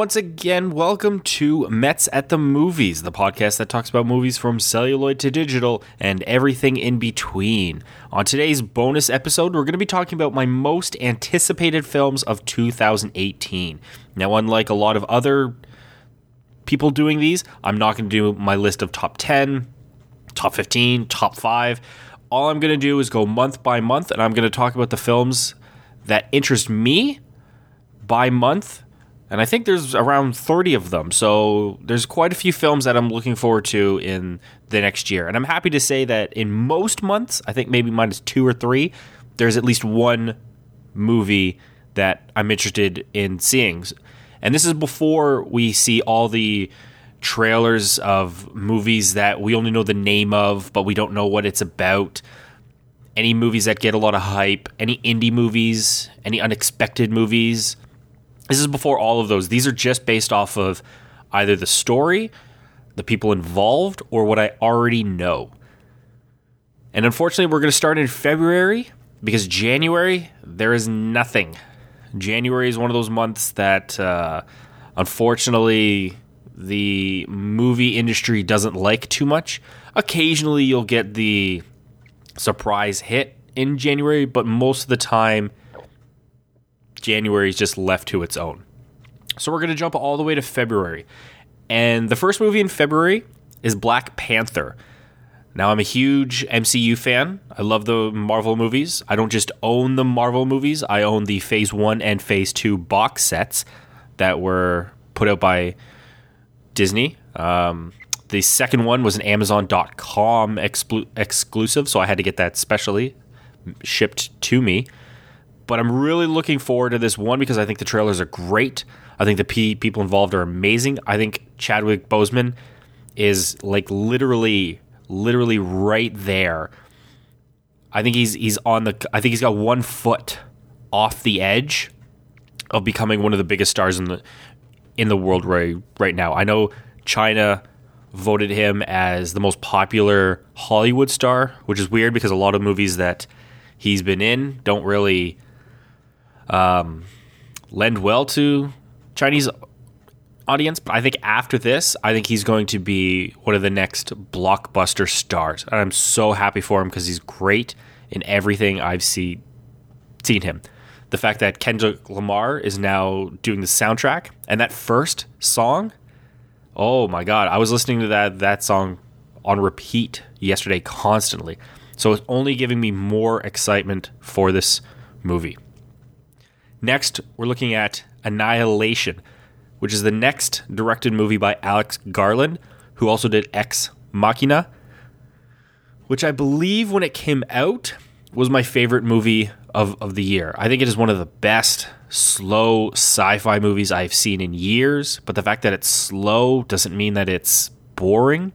Once again, welcome to Mets at the Movies, the podcast that talks about movies from celluloid to digital and everything in between. On today's bonus episode, we're going to be talking about my most anticipated films of 2018. Now, unlike a lot of other people doing these, I'm not going to do my list of top 10, top 15, top 5. All I'm going to do is go month by month, and I'm going to talk about the films that interest me by month and I think there's around 30 of them. So there's quite a few films that I'm looking forward to in the next year. And I'm happy to say that in most months, I think maybe minus two or three, there's at least one movie that I'm interested in seeing. And this is before we see all the trailers of movies that we only know the name of, but we don't know what it's about. Any movies that get a lot of hype, any indie movies, any unexpected movies this is before all of those. These are just based off of either the story, the people involved, or what I already know. And unfortunately, we're going to start in February because January, there is nothing. January is one of those months that, uh, unfortunately, the movie industry doesn't like too much. Occasionally, you'll get the surprise hit in January, but most of the time, January is just left to its own. So we're going to jump all the way to February. And the first movie in February is Black Panther. Now, I'm a huge MCU fan. I love the Marvel movies. I don't just own the Marvel movies, I own the Phase 1 and Phase 2 box sets that were put out by Disney. Um, the second one was an Amazon.com exclu- exclusive, so I had to get that specially shipped to me but I'm really looking forward to this one because I think the trailers are great. I think the P- people involved are amazing. I think Chadwick Boseman is like literally, literally right there. I think he's he's on the. I think he's got one foot off the edge of becoming one of the biggest stars in the in the world right right now. I know China voted him as the most popular Hollywood star, which is weird because a lot of movies that he's been in don't really um, lend well to Chinese audience. But I think after this, I think he's going to be one of the next blockbuster stars. And I'm so happy for him because he's great in everything I've see, seen him. The fact that Kendrick Lamar is now doing the soundtrack and that first song, oh my god, I was listening to that that song on repeat yesterday constantly. So it's only giving me more excitement for this movie. Next, we're looking at Annihilation, which is the next directed movie by Alex Garland, who also did Ex Machina, which I believe when it came out was my favorite movie of, of the year. I think it is one of the best slow sci fi movies I've seen in years, but the fact that it's slow doesn't mean that it's boring.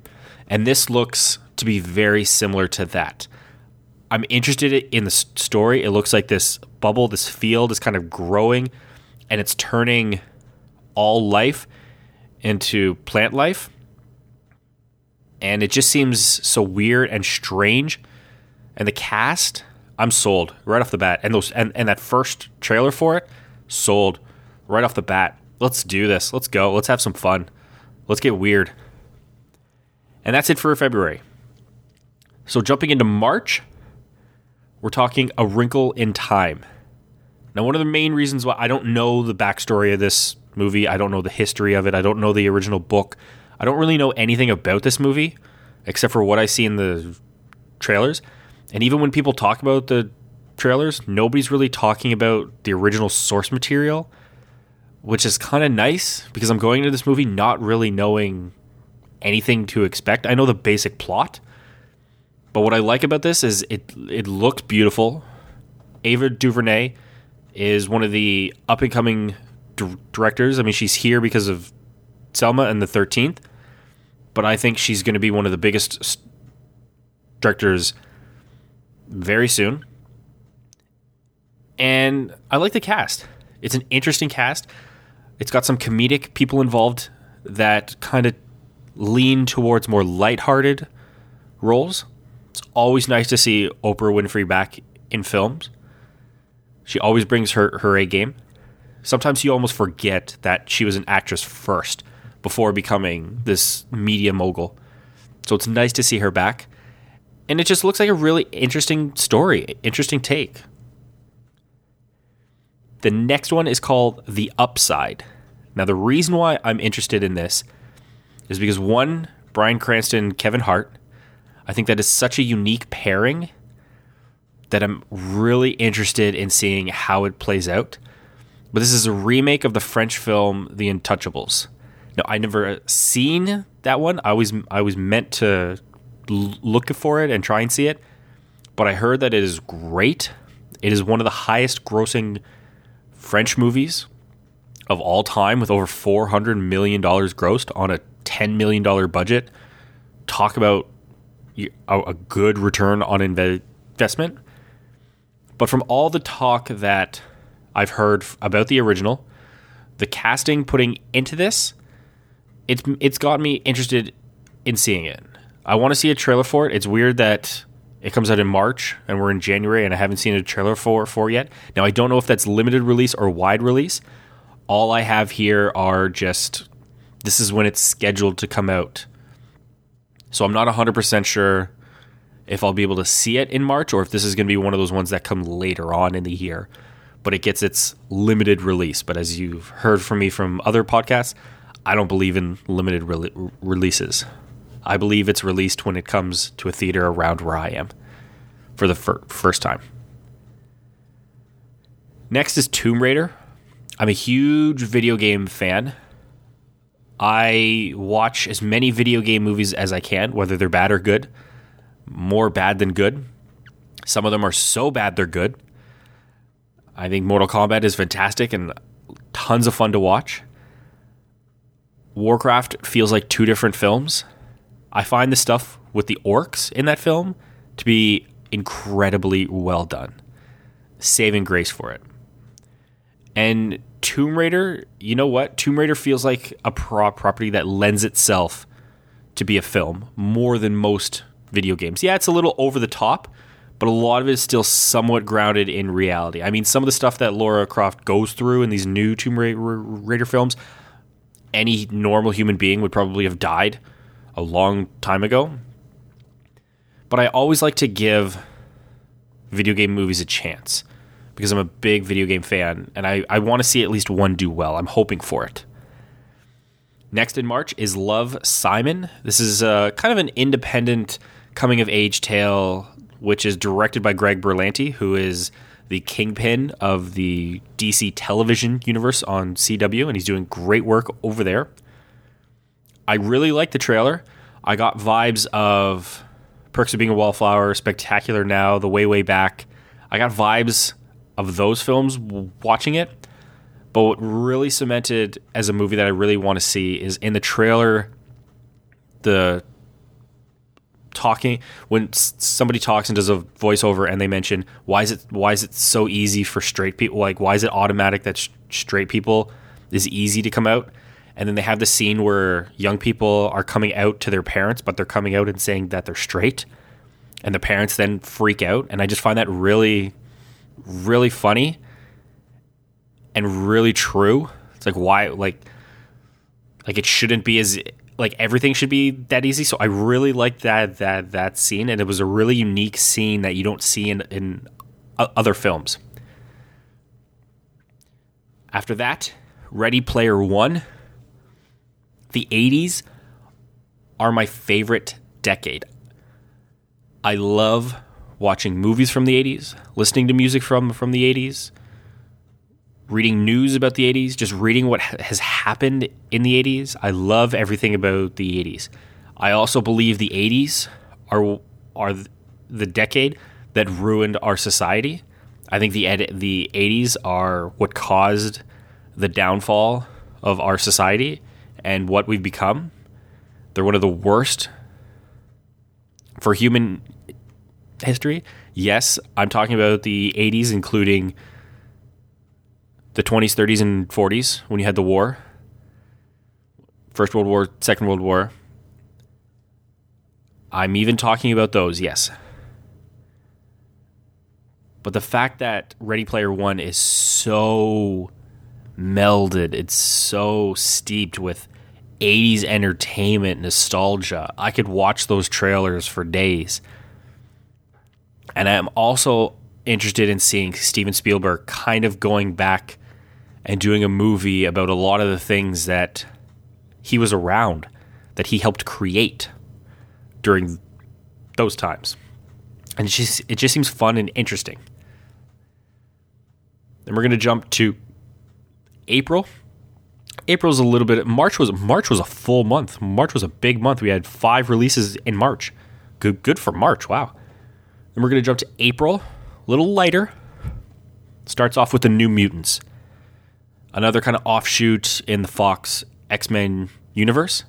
And this looks to be very similar to that. I'm interested in the story. It looks like this bubble, this field is kind of growing and it's turning all life into plant life. And it just seems so weird and strange. And the cast, I'm sold right off the bat. And those and, and that first trailer for it, sold right off the bat. Let's do this. Let's go. Let's have some fun. Let's get weird. And that's it for February. So jumping into March, we're talking A Wrinkle in Time. Now, one of the main reasons why I don't know the backstory of this movie, I don't know the history of it, I don't know the original book, I don't really know anything about this movie except for what I see in the trailers. And even when people talk about the trailers, nobody's really talking about the original source material, which is kind of nice because I'm going into this movie not really knowing anything to expect. I know the basic plot, but what I like about this is it it looks beautiful. Ava DuVernay is one of the up and coming d- directors. I mean, she's here because of Selma and the Thirteenth, but I think she's going to be one of the biggest st- directors very soon. And I like the cast. It's an interesting cast. It's got some comedic people involved that kind of lean towards more lighthearted roles. It's always nice to see Oprah Winfrey back in films. She always brings her, her A game. Sometimes you almost forget that she was an actress first before becoming this media mogul. So it's nice to see her back. And it just looks like a really interesting story, interesting take. The next one is called The Upside. Now, the reason why I'm interested in this is because one, Bryan Cranston, Kevin Hart, I think that is such a unique pairing that I'm really interested in seeing how it plays out. But this is a remake of the French film The Untouchables. Now, I never seen that one. I was I was meant to look for it and try and see it, but I heard that it is great. It is one of the highest grossing French movies of all time with over $400 million grossed on a $10 million budget. Talk about a good return on investment. But from all the talk that I've heard about the original, the casting putting into this, it's it's got me interested in seeing it. I want to see a trailer for it. It's weird that it comes out in March and we're in January and I haven't seen a trailer for for yet. Now I don't know if that's limited release or wide release. All I have here are just this is when it's scheduled to come out. So I'm not 100% sure if I'll be able to see it in March or if this is going to be one of those ones that come later on in the year. But it gets its limited release. But as you've heard from me from other podcasts, I don't believe in limited re- releases. I believe it's released when it comes to a theater around where I am for the fir- first time. Next is Tomb Raider. I'm a huge video game fan. I watch as many video game movies as I can, whether they're bad or good. More bad than good. Some of them are so bad they're good. I think Mortal Kombat is fantastic and tons of fun to watch. Warcraft feels like two different films. I find the stuff with the orcs in that film to be incredibly well done. Saving grace for it. And Tomb Raider, you know what? Tomb Raider feels like a pro- property that lends itself to be a film more than most video games. Yeah, it's a little over the top, but a lot of it is still somewhat grounded in reality. I mean, some of the stuff that Lara Croft goes through in these new Tomb Raider films, any normal human being would probably have died a long time ago. But I always like to give video game movies a chance because I'm a big video game fan and I, I want to see at least one do well. I'm hoping for it. Next in March is Love Simon. This is uh, kind of an independent coming of age tale, which is directed by Greg Berlanti, who is the kingpin of the DC television universe on CW, and he's doing great work over there. I really like the trailer. I got vibes of Perks of Being a Wallflower, Spectacular Now, The Way Way Back. I got vibes of those films watching it. But what really cemented as a movie that I really want to see is in the trailer, the talking when somebody talks and does a voiceover and they mention why is it why is it so easy for straight people like why is it automatic that sh- straight people is easy to come out and then they have the scene where young people are coming out to their parents but they're coming out and saying that they're straight and the parents then freak out and I just find that really really funny and really true. It's like why like like it shouldn't be as like everything should be that easy. So I really liked that that that scene, and it was a really unique scene that you don't see in in other films. After that, Ready Player One. The '80s are my favorite decade. I love watching movies from the 80s, listening to music from from the 80s, reading news about the 80s, just reading what has happened in the 80s. I love everything about the 80s. I also believe the 80s are are the decade that ruined our society. I think the ed- the 80s are what caused the downfall of our society and what we've become. They're one of the worst for human history. Yes, I'm talking about the 80s, including the 20s, 30s, and 40s when you had the war First World War, Second World War. I'm even talking about those, yes. But the fact that Ready Player One is so melded. It's so steeped with 80s entertainment nostalgia. I could watch those trailers for days. And I'm also interested in seeing Steven Spielberg kind of going back and doing a movie about a lot of the things that he was around, that he helped create during those times. And it just, it just seems fun and interesting. Then we're going to jump to April. April's a little bit. March was March was a full month. March was a big month. We had five releases in March. Good, good for March. Wow. Then we're going to jump to April, a little lighter. Starts off with the New Mutants, another kind of offshoot in the Fox X Men universe.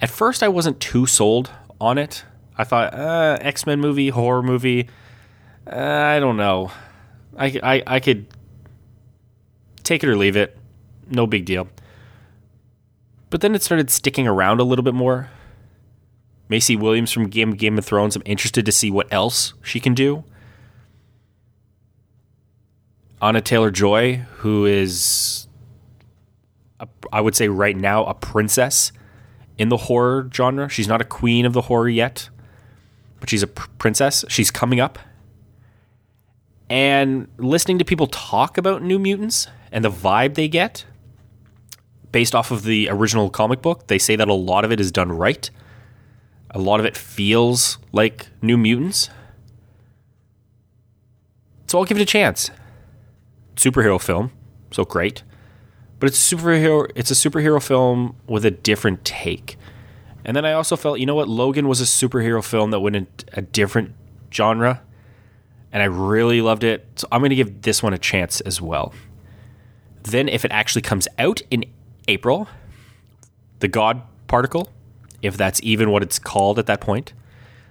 At first, I wasn't too sold on it. I thought uh, X Men movie, horror movie. Uh, I don't know. I, I I could take it or leave it. No big deal. But then it started sticking around a little bit more. Maisie Williams from Game Game of Thrones. I'm interested to see what else she can do. Anna Taylor Joy, who is, a, I would say right now, a princess in the horror genre. She's not a queen of the horror yet, but she's a pr- princess. She's coming up. And listening to people talk about New Mutants and the vibe they get based off of the original comic book, they say that a lot of it is done right. A lot of it feels like New Mutants. So I'll give it a chance. Superhero film, so great. But it's superhero it's a superhero film with a different take. And then I also felt, you know what, Logan was a superhero film that went in a different genre and I really loved it. So I'm going to give this one a chance as well. Then, if it actually comes out in April, The God Particle, if that's even what it's called at that point,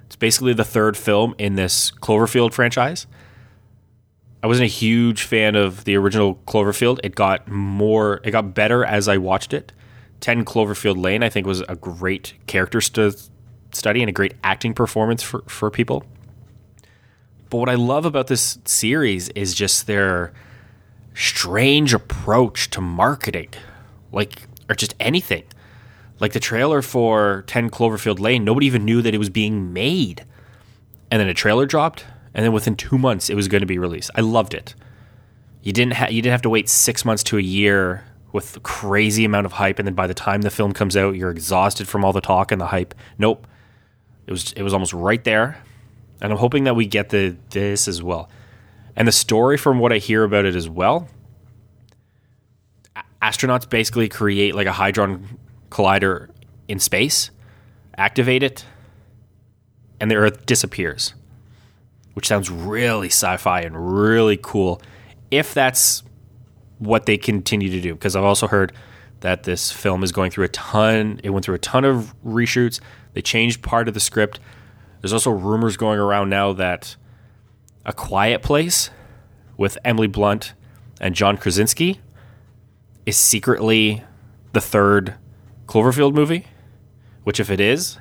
it's basically the third film in this Cloverfield franchise. I wasn't a huge fan of the original Cloverfield. It got more, it got better as I watched it. 10 Cloverfield Lane, I think, was a great character st- study and a great acting performance for, for people. But what I love about this series is just their strange approach to marketing, like, or just anything. Like the trailer for 10 Cloverfield Lane, nobody even knew that it was being made. And then a trailer dropped, and then within two months, it was going to be released. I loved it. You didn't, ha- you didn't have to wait six months to a year with crazy amount of hype, and then by the time the film comes out, you're exhausted from all the talk and the hype. Nope. It was, it was almost right there and I'm hoping that we get the this as well. And the story, from what I hear about it as well, astronauts basically create like a hadron collider in space, activate it, and the Earth disappears, which sounds really sci-fi and really cool. If that's what they continue to do, because I've also heard that this film is going through a ton. It went through a ton of reshoots. They changed part of the script. There's also rumors going around now that A Quiet Place with Emily Blunt and John Krasinski is secretly the third Cloverfield movie, which, if it is,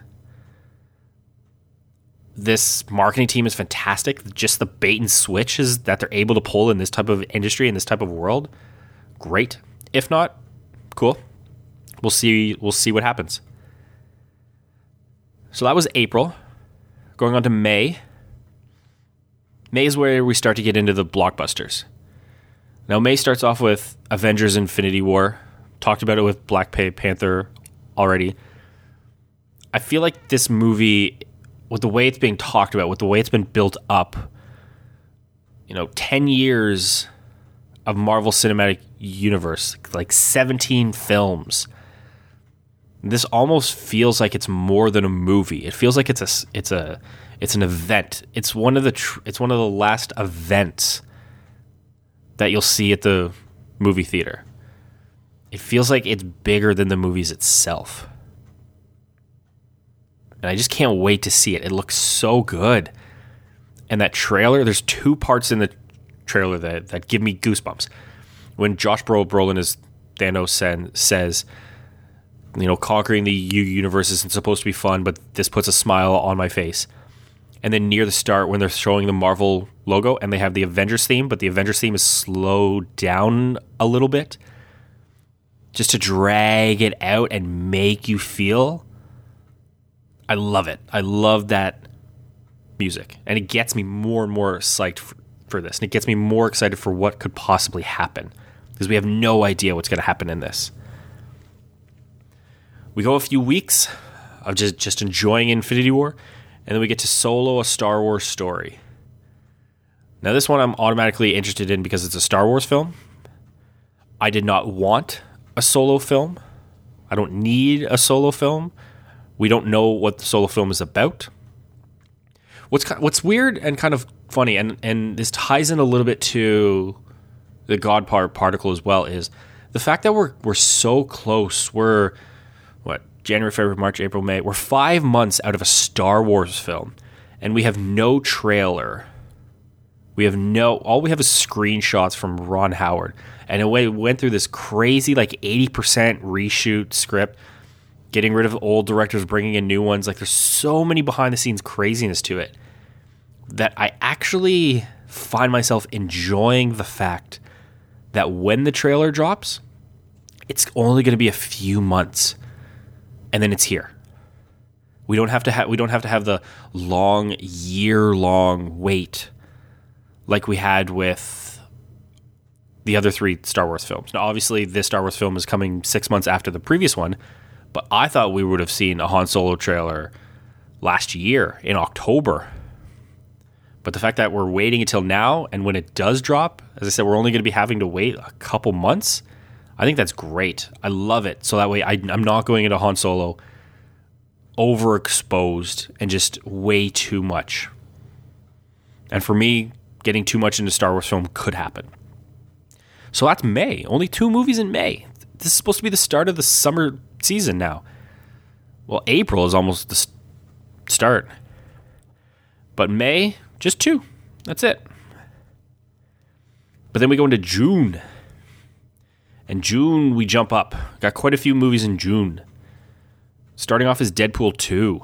this marketing team is fantastic. Just the bait and switches that they're able to pull in this type of industry, in this type of world, great. If not, cool. We'll see. We'll see what happens. So that was April. Going on to May. May is where we start to get into the blockbusters. Now, May starts off with Avengers Infinity War. Talked about it with Black Panther already. I feel like this movie, with the way it's being talked about, with the way it's been built up, you know, 10 years of Marvel Cinematic Universe, like 17 films this almost feels like it's more than a movie. It feels like it's a it's a it's an event. It's one of the tr- it's one of the last events that you'll see at the movie theater. It feels like it's bigger than the movies itself. And I just can't wait to see it. It looks so good. And that trailer, there's two parts in the trailer that, that give me goosebumps. When Josh Bro Brolin as Thanos and says, you know, conquering the U universe isn't supposed to be fun, but this puts a smile on my face. And then near the start, when they're showing the Marvel logo and they have the Avengers theme, but the Avengers theme is slowed down a little bit, just to drag it out and make you feel. I love it. I love that music. And it gets me more and more psyched for, for this. And it gets me more excited for what could possibly happen because we have no idea what's going to happen in this. We go a few weeks of just, just enjoying Infinity War, and then we get to Solo, a Star Wars story. Now, this one I'm automatically interested in because it's a Star Wars film. I did not want a solo film. I don't need a solo film. We don't know what the solo film is about. What's what's weird and kind of funny, and and this ties in a little bit to the God part particle as well, is the fact that we're we're so close. We're what January, February, March, April, May. We're five months out of a Star Wars film, and we have no trailer. We have no. All we have is screenshots from Ron Howard, and it went through this crazy like eighty percent reshoot script getting rid of old directors, bringing in new ones. Like there's so many behind the scenes craziness to it that I actually find myself enjoying the fact that when the trailer drops, it's only going to be a few months and then it's here. We don't have to have we don't have to have the long year long wait like we had with the other three Star Wars films. Now obviously this Star Wars film is coming 6 months after the previous one, but I thought we would have seen a Han Solo trailer last year in October. But the fact that we're waiting until now, and when it does drop, as I said, we're only going to be having to wait a couple months. I think that's great. I love it. So that way, I, am not going into Han Solo overexposed and just way too much. And for me, getting too much into Star Wars film could happen. So that's May. Only two movies in May. This is supposed to be the start of the summer season now. Well, April is almost the start. But May, just two. That's it. But then we go into June. And June, we jump up. Got quite a few movies in June. Starting off is Deadpool 2.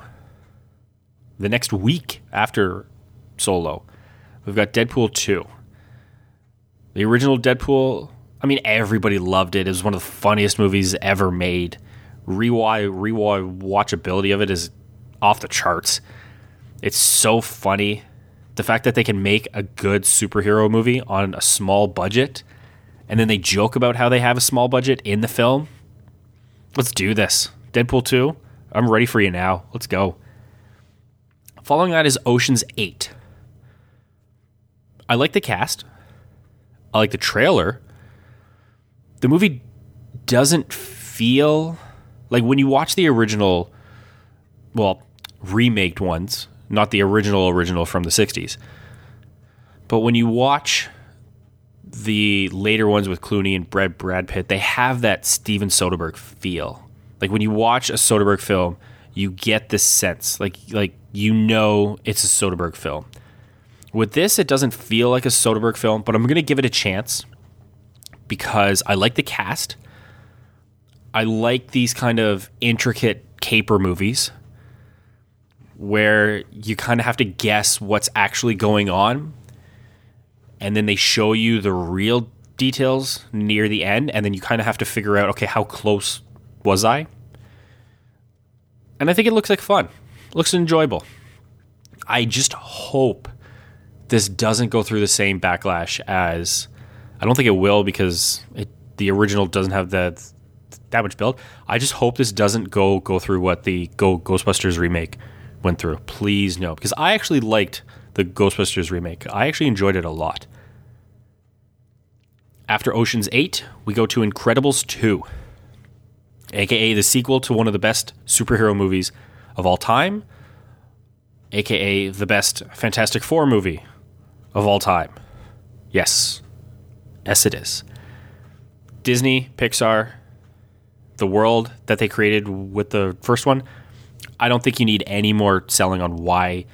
The next week after Solo, we've got Deadpool 2. The original Deadpool, I mean, everybody loved it. It was one of the funniest movies ever made rewind rewind watchability of it is off the charts. It's so funny. The fact that they can make a good superhero movie on a small budget and then they joke about how they have a small budget in the film. Let's do this. Deadpool 2, I'm ready for you now. Let's go. Following that is Ocean's 8. I like the cast. I like the trailer. The movie doesn't feel like when you watch the original, well, remaked ones, not the original original from the 60s. But when you watch the later ones with Clooney and Brad Brad Pitt, they have that Steven Soderbergh feel. Like when you watch a Soderbergh film, you get this sense, like like you know it's a Soderbergh film. With this, it doesn't feel like a Soderbergh film, but I'm going to give it a chance because I like the cast. I like these kind of intricate caper movies where you kind of have to guess what's actually going on and then they show you the real details near the end and then you kind of have to figure out okay how close was i? And i think it looks like fun. It looks enjoyable. I just hope this doesn't go through the same backlash as i don't think it will because it, the original doesn't have the that much build. I just hope this doesn't go go through what the Go Ghostbusters remake went through. Please no, because I actually liked the Ghostbusters remake. I actually enjoyed it a lot. After Ocean's 8, we go to Incredibles 2, aka the sequel to one of the best superhero movies of all time, aka the best Fantastic Four movie of all time. Yes. Yes, it is. Disney, Pixar, the world that they created with the first one, I don't think you need any more selling on why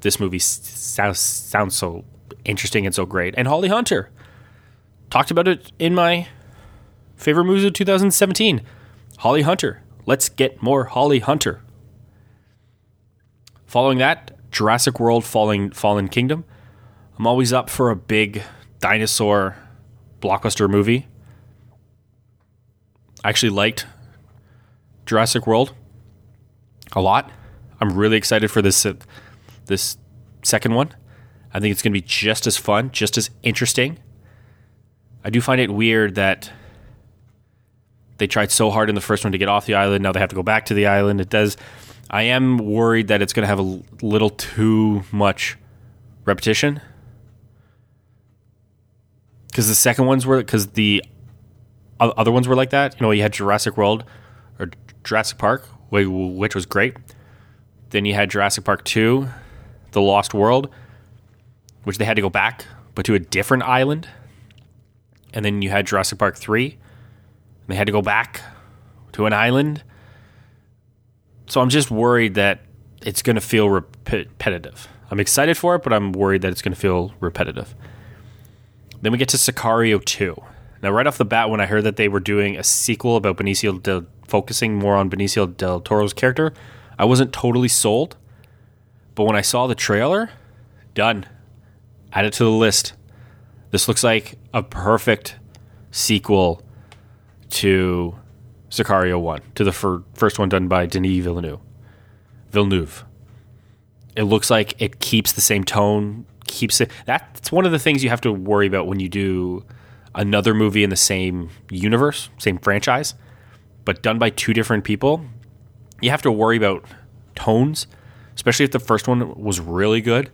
this movie sounds sounds so interesting and so great. And Holly Hunter talked about it in my favorite movies of 2017. Holly Hunter. Let's get more Holly Hunter. Following that, Jurassic World Falling Fallen Kingdom. I'm always up for a big dinosaur blockbuster movie. I actually liked Jurassic World a lot. I'm really excited for this uh, this second one. I think it's going to be just as fun, just as interesting. I do find it weird that they tried so hard in the first one to get off the island. Now they have to go back to the island. It does. I am worried that it's going to have a little too much repetition. Because the second ones were, because the other ones were like that. You know, you had Jurassic World or Jurassic Park, which was great. Then you had Jurassic Park 2, The Lost World, which they had to go back, but to a different island. And then you had Jurassic Park 3, and they had to go back to an island. So I'm just worried that it's going to feel repetitive. I'm excited for it, but I'm worried that it's going to feel repetitive. Then we get to Sicario 2. Now, right off the bat, when I heard that they were doing a sequel about Benicio del, focusing more on Benicio del Toro's character, I wasn't totally sold. But when I saw the trailer, done. Add it to the list. This looks like a perfect sequel to Sicario 1, to the fir- first one done by Denis Villeneuve. Villeneuve. It looks like it keeps the same tone, keeps it. That's one of the things you have to worry about when you do another movie in the same universe, same franchise, but done by two different people. You have to worry about tones, especially if the first one was really good.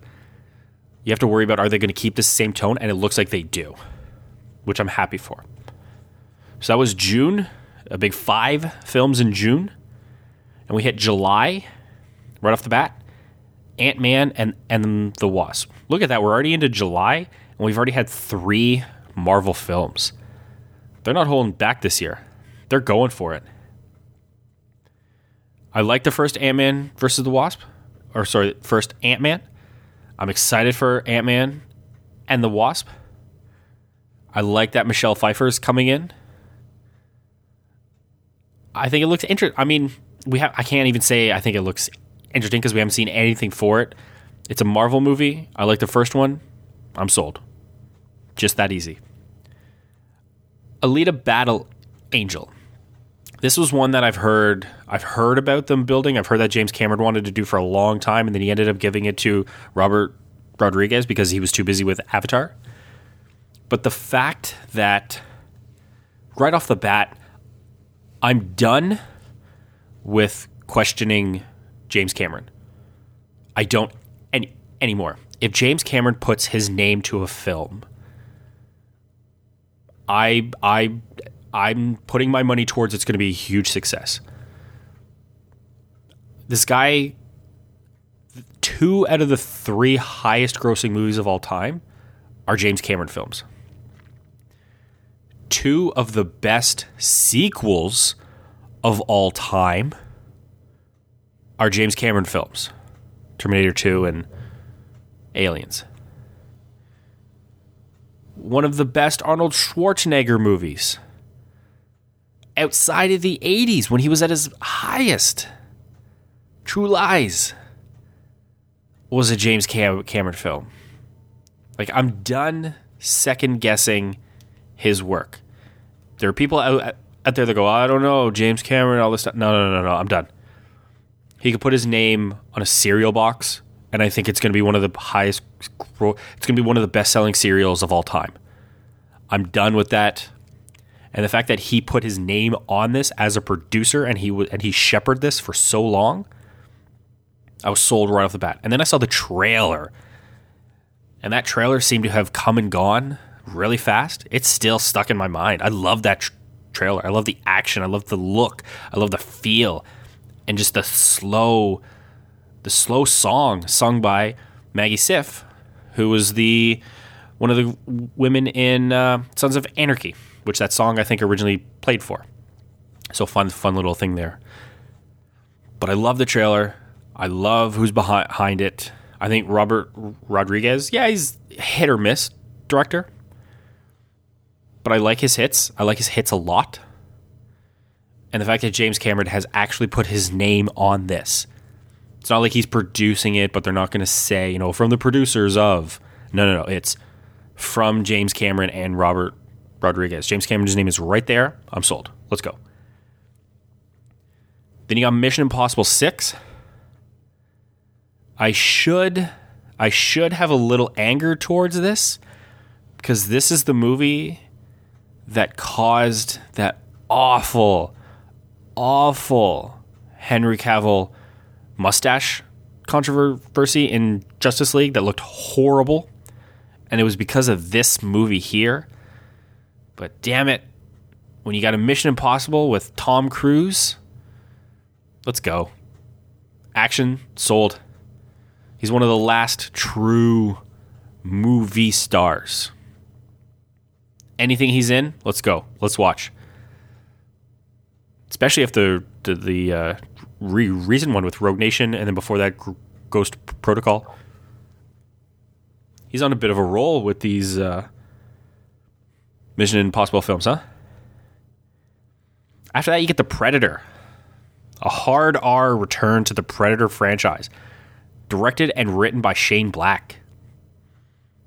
You have to worry about are they going to keep the same tone, and it looks like they do, which I'm happy for. So that was June, a big five films in June. And we hit July right off the bat. Ant Man and, and the Wasp. Look at that. We're already into July, and we've already had three Marvel films. They're not holding back this year, they're going for it. I like the first Ant Man versus the Wasp, or sorry, first Ant Man. I'm excited for Ant Man and the Wasp. I like that Michelle Pfeiffer is coming in. I think it looks interesting. I mean, we have. I can't even say I think it looks interesting because we haven't seen anything for it. It's a Marvel movie. I like the first one. I'm sold. Just that easy. Alita Battle Angel. This was one that I've heard. I've heard about them building. I've heard that James Cameron wanted to do for a long time, and then he ended up giving it to Robert Rodriguez because he was too busy with Avatar. But the fact that right off the bat, I'm done with questioning James Cameron. I don't any anymore. If James Cameron puts his name to a film, I I I'm putting my money towards it's going to be a huge success. This guy two out of the 3 highest grossing movies of all time are James Cameron films two of the best sequels of all time are James Cameron films Terminator 2 and Aliens. One of the best Arnold Schwarzenegger movies outside of the 80s when he was at his highest. True Lies was a James Cam- Cameron film. Like, I'm done second guessing his work. There are people out, out there that go, I don't know, James Cameron, all this stuff. No, no, no, no, I'm done. He could put his name on a cereal box, and I think it's going to be one of the highest, it's going to be one of the best selling cereals of all time. I'm done with that. And the fact that he put his name on this as a producer and he and he shepherded this for so long, I was sold right off the bat. And then I saw the trailer, and that trailer seemed to have come and gone really fast, it's still stuck in my mind. I love that tr- trailer. I love the action. I love the look. I love the feel, and just the slow, the slow song sung by Maggie Siff, who was the one of the women in uh, Sons of Anarchy, which that song I think originally played for. So fun, fun little thing there. But I love the trailer. I love who's behind it. I think Robert Rodriguez, yeah, he's hit or miss director but I like his hits. I like his hits a lot. And the fact that James Cameron has actually put his name on this. It's not like he's producing it, but they're not going to say, you know, from the producers of. No, no, no. It's from James Cameron and Robert Rodriguez. James Cameron's name is right there. I'm sold. Let's go. Then you got Mission Impossible 6. I should I should have a little anger towards this because this is the movie that caused that awful awful Henry Cavill mustache controversy in Justice League that looked horrible. And it was because of this movie here. But damn it, when you got a Mission Impossible with Tom Cruise, let's go. Action sold. He's one of the last true movie stars. Anything he's in, let's go. Let's watch. Especially if the the, the uh, re- recent one with Rogue Nation, and then before that, Ghost Protocol. He's on a bit of a roll with these uh, Mission Impossible films, huh? After that, you get The Predator, a hard R return to the Predator franchise, directed and written by Shane Black,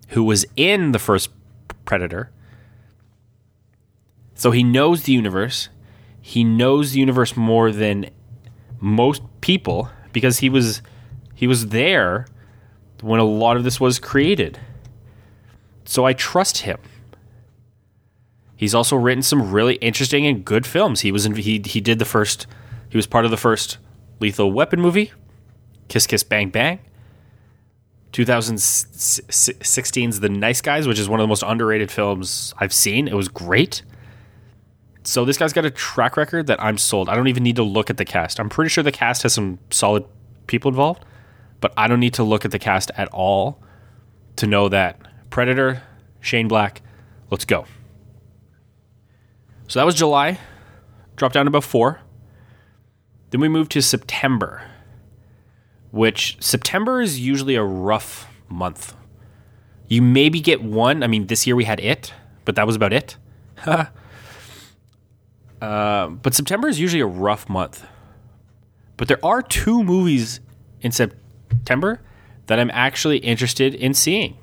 who was in the first Predator. So he knows the universe. He knows the universe more than most people because he was he was there when a lot of this was created. So I trust him. He's also written some really interesting and good films. He was in, he he did the first he was part of the first Lethal Weapon movie, Kiss Kiss Bang Bang. 2016's The Nice Guys, which is one of the most underrated films I've seen. It was great. So this guy's got a track record that I'm sold. I don't even need to look at the cast. I'm pretty sure the cast has some solid people involved, but I don't need to look at the cast at all to know that Predator, Shane Black, let's go. So that was July. Dropped down to about four. Then we moved to September, which September is usually a rough month. You maybe get one. I mean, this year we had it, but that was about it. Uh, but September is usually a rough month. But there are two movies in September that I'm actually interested in seeing.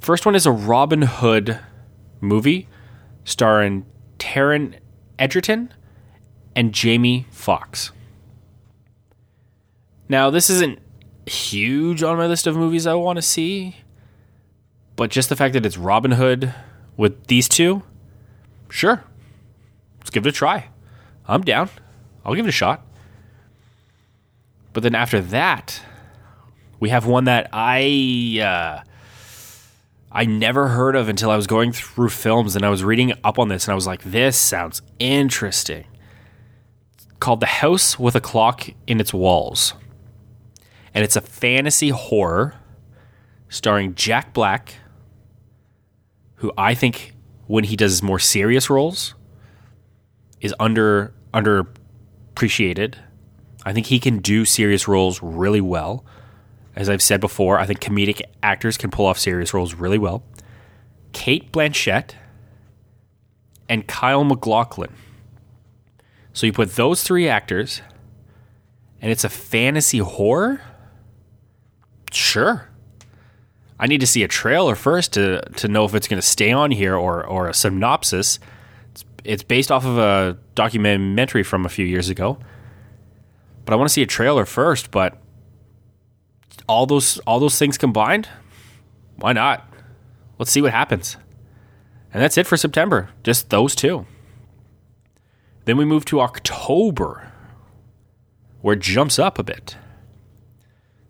First one is a Robin Hood movie starring Taron Egerton and Jamie Foxx. Now, this isn't huge on my list of movies I want to see, but just the fact that it's Robin Hood with these two, sure, let's give it a try. I'm down. I'll give it a shot. But then after that, we have one that I uh, I never heard of until I was going through films and I was reading up on this and I was like, this sounds interesting. called The House with a Clock in Its Walls. And it's a fantasy horror starring Jack Black, who I think when he does more serious roles is under underappreciated. I think he can do serious roles really well. As I've said before, I think comedic actors can pull off serious roles really well. Cate Blanchett and Kyle MacLachlan. So you put those three actors, and it's a fantasy horror? Sure. I need to see a trailer first to, to know if it's going to stay on here or, or a synopsis it's based off of a documentary from a few years ago. But I want to see a trailer first. But all those all those things combined, why not? Let's see what happens. And that's it for September. Just those two. Then we move to October, where it jumps up a bit.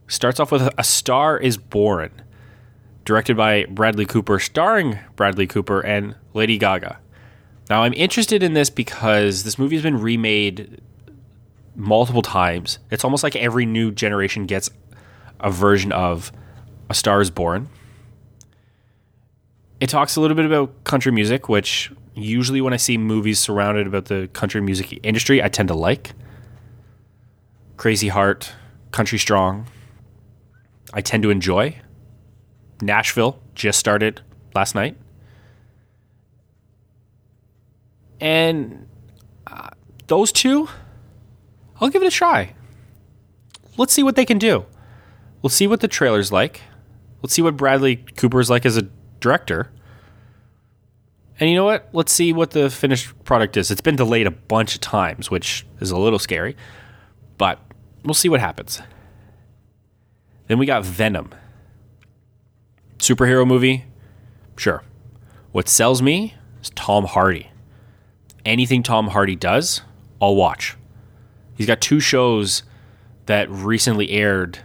Starts off with A Star is Born, directed by Bradley Cooper, starring Bradley Cooper and Lady Gaga. Now, I'm interested in this because this movie has been remade multiple times. It's almost like every new generation gets a version of A Star is Born. It talks a little bit about country music, which usually when I see movies surrounded about the country music industry, I tend to like. Crazy Heart, Country Strong, I tend to enjoy. Nashville just started last night. And uh, those two, I'll give it a try. Let's see what they can do. We'll see what the trailer's like. Let's see what Bradley Cooper's like as a director. And you know what? Let's see what the finished product is. It's been delayed a bunch of times, which is a little scary, but we'll see what happens. Then we got Venom. Superhero movie? Sure. What sells me is Tom Hardy. Anything Tom Hardy does, I'll watch. He's got two shows that recently aired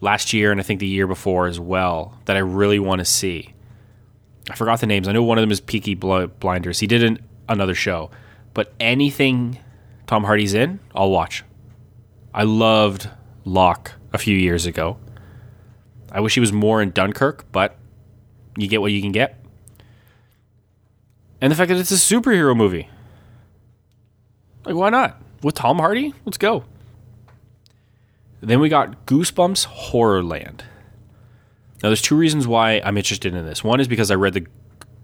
last year and I think the year before as well that I really want to see. I forgot the names. I know one of them is Peaky Blinders. He did an, another show, but anything Tom Hardy's in, I'll watch. I loved Locke a few years ago. I wish he was more in Dunkirk, but you get what you can get. And the fact that it's a superhero movie. Like, why not? With Tom Hardy? Let's go. Then we got Goosebumps Horrorland. Now, there's two reasons why I'm interested in this. One is because I read the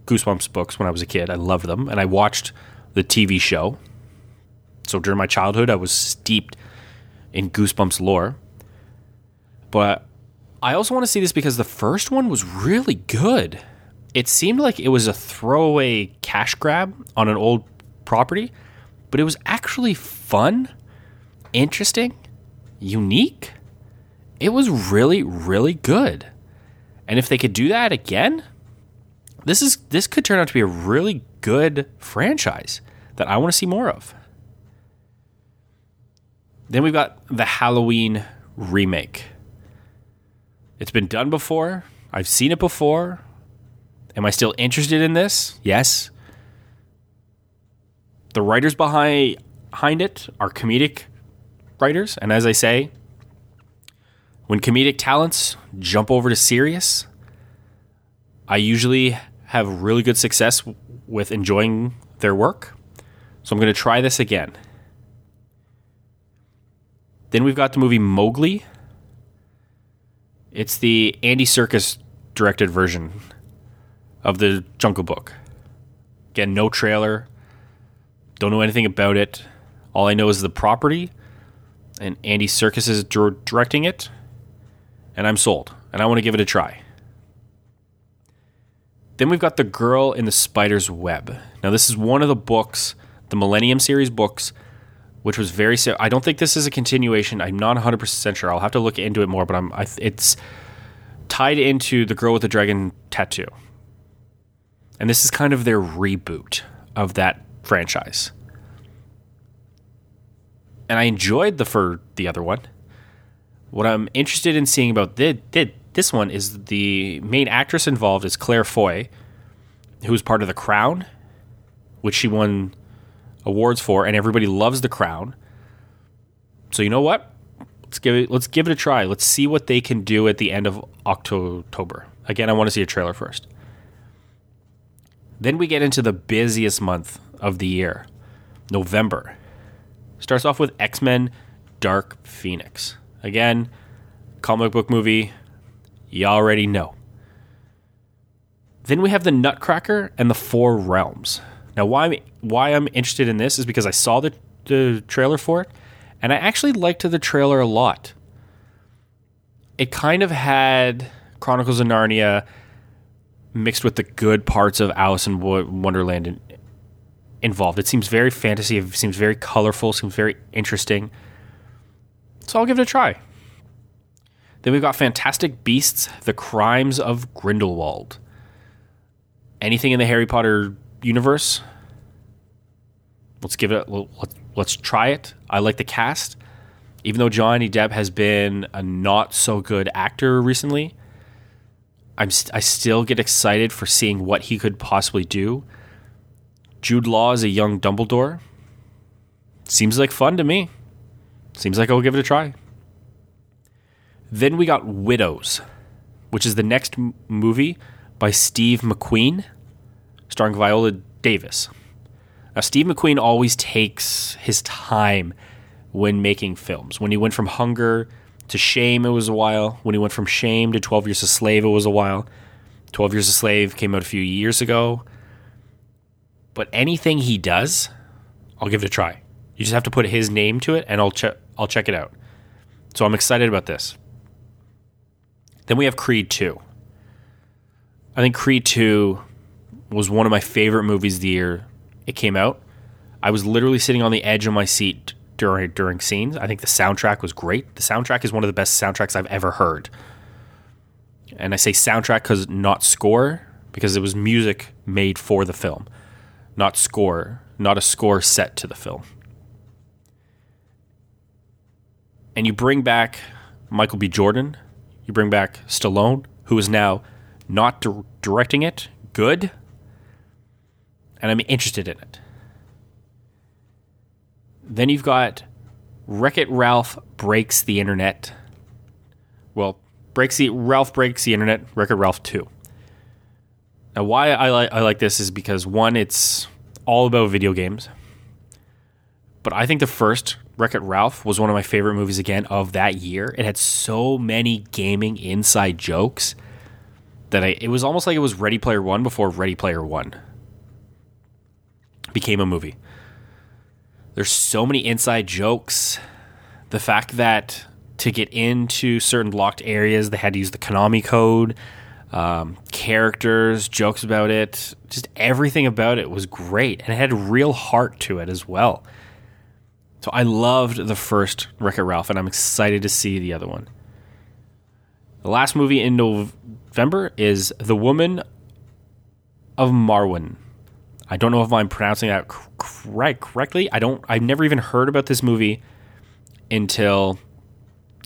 Goosebumps books when I was a kid. I loved them. And I watched the TV show. So during my childhood, I was steeped in Goosebumps lore. But I also want to see this because the first one was really good. It seemed like it was a throwaway cash grab on an old property, but it was actually fun, interesting, unique. It was really, really good. And if they could do that again, this is this could turn out to be a really good franchise that I want to see more of. Then we've got the Halloween remake. It's been done before. I've seen it before. Am I still interested in this? Yes. The writers behind behind it are comedic writers, and as I say, when comedic talents jump over to serious, I usually have really good success with enjoying their work. So I'm going to try this again. Then we've got the movie Mowgli. It's the Andy Serkis directed version of the Jungle Book. Again, no trailer. Don't know anything about it. All I know is the property, and Andy Serkis is directing it, and I'm sold, and I want to give it a try. Then we've got The Girl in the Spider's Web. Now, this is one of the books, the Millennium series books, which was very. I don't think this is a continuation. I'm not 100 percent sure. I'll have to look into it more, but I'm. I, it's tied into the Girl with the Dragon tattoo, and this is kind of their reboot of that franchise. And I enjoyed the for the other one. What I'm interested in seeing about this one is the main actress involved is Claire Foy, who was part of The Crown, which she won awards for, and everybody loves The Crown. So you know what? Let's give it. Let's give it a try. Let's see what they can do at the end of October. Again, I want to see a trailer first. Then we get into the busiest month of the year, November. Starts off with X Men Dark Phoenix. Again, comic book movie. You already know. Then we have the Nutcracker and the Four Realms. Now, why I'm, why I'm interested in this is because I saw the, the trailer for it, and I actually liked the trailer a lot. It kind of had Chronicles of Narnia mixed with the good parts of Alice in Wonderland in, involved. It seems very fantasy. It seems very colorful. Seems very interesting. So I'll give it a try. Then we've got Fantastic Beasts: The Crimes of Grindelwald. Anything in the Harry Potter universe? Let's give it. Let's try it. I like the cast. Even though Johnny Depp has been a not so good actor recently, I'm st- I still get excited for seeing what he could possibly do. Jude Law is a young Dumbledore. Seems like fun to me. Seems like I'll give it a try. Then we got Widows, which is the next m- movie by Steve McQueen, starring Viola Davis. Now, Steve McQueen always takes his time when making films. When he went from Hunger to Shame, it was a while. When he went from Shame to 12 Years a Slave, it was a while. 12 Years a Slave came out a few years ago. But anything he does, I'll give it a try. You just have to put his name to it, and I'll check. I'll check it out. So I'm excited about this. Then we have Creed 2. I think Creed 2 was one of my favorite movies of the year it came out. I was literally sitting on the edge of my seat during during scenes. I think the soundtrack was great. The soundtrack is one of the best soundtracks I've ever heard. And I say soundtrack because not score, because it was music made for the film, not score, not a score set to the film. And you bring back Michael B. Jordan, you bring back Stallone, who is now not di- directing it, good, and I'm interested in it. Then you've got Wreck It Ralph breaks the internet. Well, breaks the Ralph breaks the internet. Wreck It Ralph two. Now, why I like I like this is because one, it's all about video games. But I think the first Wreck It Ralph was one of my favorite movies again of that year. It had so many gaming inside jokes that I it was almost like it was Ready Player One before Ready Player One became a movie. There's so many inside jokes. The fact that to get into certain locked areas, they had to use the Konami code, um, characters, jokes about it, just everything about it was great. And it had real heart to it as well. So I loved the first Wreck It Ralph, and I'm excited to see the other one. The last movie in November is The Woman of Marwen. I don't know if I'm pronouncing that correct correctly. I don't. I've never even heard about this movie until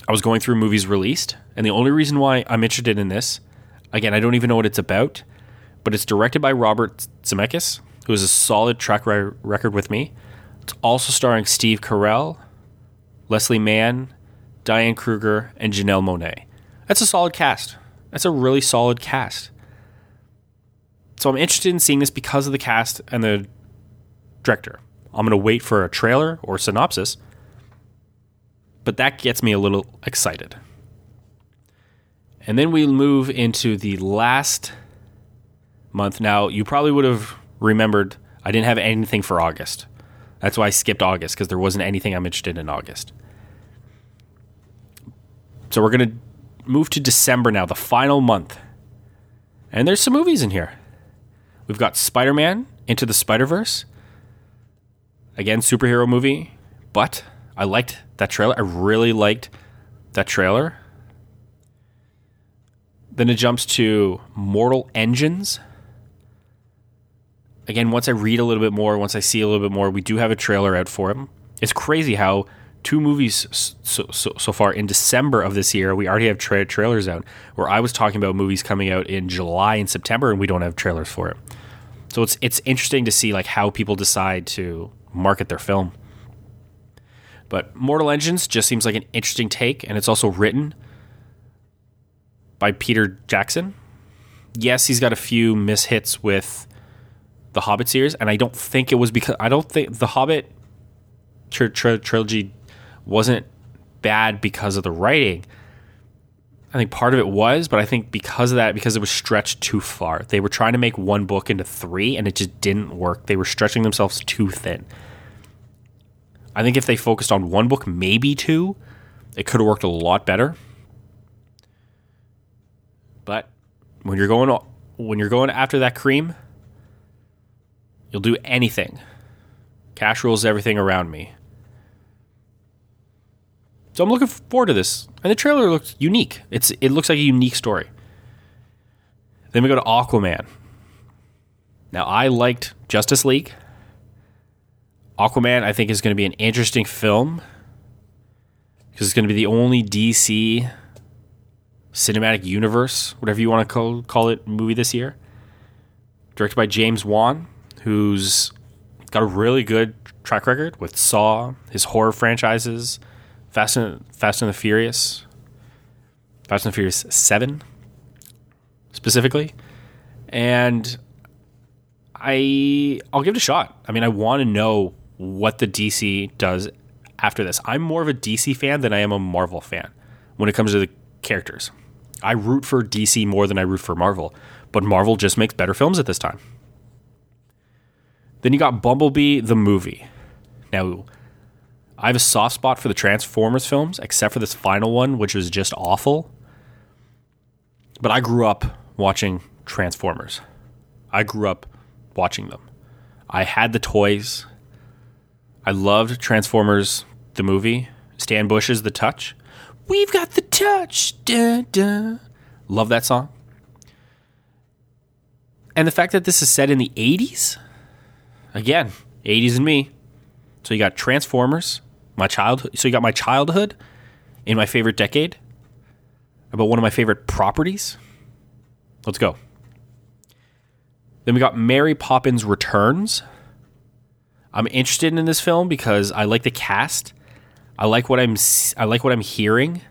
I was going through movies released, and the only reason why I'm interested in this, again, I don't even know what it's about, but it's directed by Robert Zemeckis, who has a solid track record with me. It's also starring Steve Carell, Leslie Mann, Diane Kruger, and Janelle Monáe. That's a solid cast. That's a really solid cast. So I'm interested in seeing this because of the cast and the director. I'm going to wait for a trailer or synopsis, but that gets me a little excited. And then we move into the last month. Now, you probably would have remembered I didn't have anything for August. That's why I skipped August because there wasn't anything I'm interested in August. So we're going to move to December now, the final month. And there's some movies in here. We've got Spider Man Into the Spider Verse. Again, superhero movie, but I liked that trailer. I really liked that trailer. Then it jumps to Mortal Engines. Again, once I read a little bit more, once I see a little bit more, we do have a trailer out for him. It's crazy how two movies so, so, so far in December of this year, we already have tra- trailers out. Where I was talking about movies coming out in July and September, and we don't have trailers for it. So it's it's interesting to see like how people decide to market their film. But Mortal Engines just seems like an interesting take, and it's also written by Peter Jackson. Yes, he's got a few mishits with the Hobbit series, and I don't think it was because I don't think the Hobbit tr- tr- trilogy wasn't bad because of the writing. I think part of it was, but I think because of that, because it was stretched too far, they were trying to make one book into three, and it just didn't work. They were stretching themselves too thin. I think if they focused on one book, maybe two, it could have worked a lot better. But when you're going when you're going after that cream, you'll do anything. Cash rules everything around me. So I'm looking forward to this. And the trailer looks unique. It's it looks like a unique story. Then we go to Aquaman. Now I liked Justice League. Aquaman I think is going to be an interesting film because it's going to be the only DC cinematic universe, whatever you want to call, call it, movie this year. Directed by James Wan, who's got a really good track record with Saw, his horror franchises, Fast and Fast and the Furious, Fast and the Furious Seven, specifically, and I I'll give it a shot. I mean, I want to know what the DC does after this. I'm more of a DC fan than I am a Marvel fan when it comes to the characters. I root for DC more than I root for Marvel, but Marvel just makes better films at this time. Then you got Bumblebee the movie. Now, I have a soft spot for the Transformers films, except for this final one, which was just awful. But I grew up watching Transformers. I grew up watching them. I had the toys. I loved Transformers, the movie. Stan Bush's The Touch. We've got the touch. Love that song. And the fact that this is set in the 80s, again, 80s and me. So you got Transformers, my childhood. So you got my childhood in my favorite decade about one of my favorite properties. Let's go. Then we got Mary Poppins Returns. I'm interested in this film because I like the cast. I like what I'm I like what I'm hearing.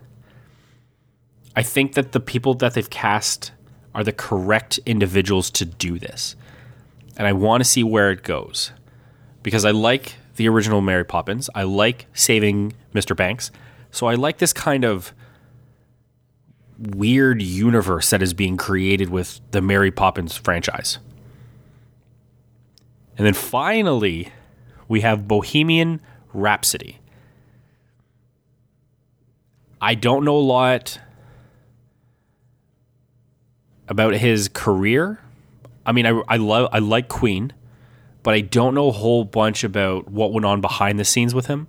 I think that the people that they've cast are the correct individuals to do this. And I want to see where it goes. Because I like the original Mary Poppins. I like saving Mr. Banks. So I like this kind of weird universe that is being created with the Mary Poppins franchise. And then finally, we have Bohemian Rhapsody. I don't know a lot about his career. I mean, I, I love I like Queen, but I don't know a whole bunch about what went on behind the scenes with him.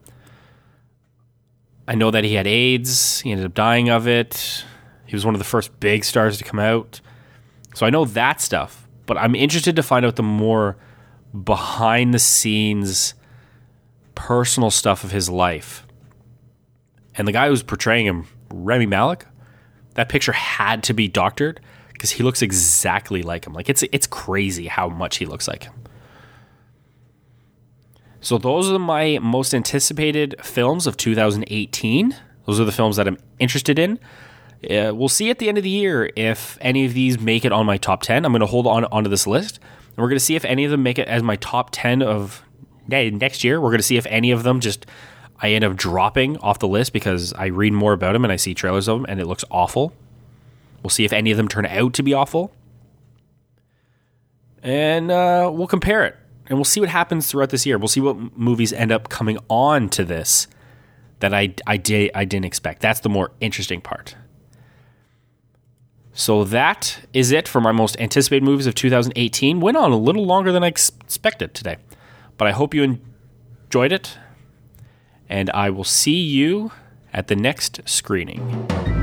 I know that he had AIDS. He ended up dying of it. He was one of the first big stars to come out. So I know that stuff, but I'm interested to find out the more behind the scenes personal stuff of his life. And the guy who's portraying him, Rami Malek, that picture had to be doctored because he looks exactly like him. Like it's it's crazy how much he looks like him. So those are my most anticipated films of 2018. Those are the films that I'm interested in. Uh, we'll see at the end of the year if any of these make it on my top 10. I'm going to hold on onto this list. And we're going to see if any of them make it as my top 10 of next year. We're going to see if any of them just I end up dropping off the list because I read more about them and I see trailers of them and it looks awful. We'll see if any of them turn out to be awful. And uh, we'll compare it and we'll see what happens throughout this year. We'll see what movies end up coming on to this that I, I, did, I didn't expect. That's the more interesting part. So that is it for my most anticipated movies of 2018. Went on a little longer than I expected today, but I hope you enjoyed it. And I will see you at the next screening.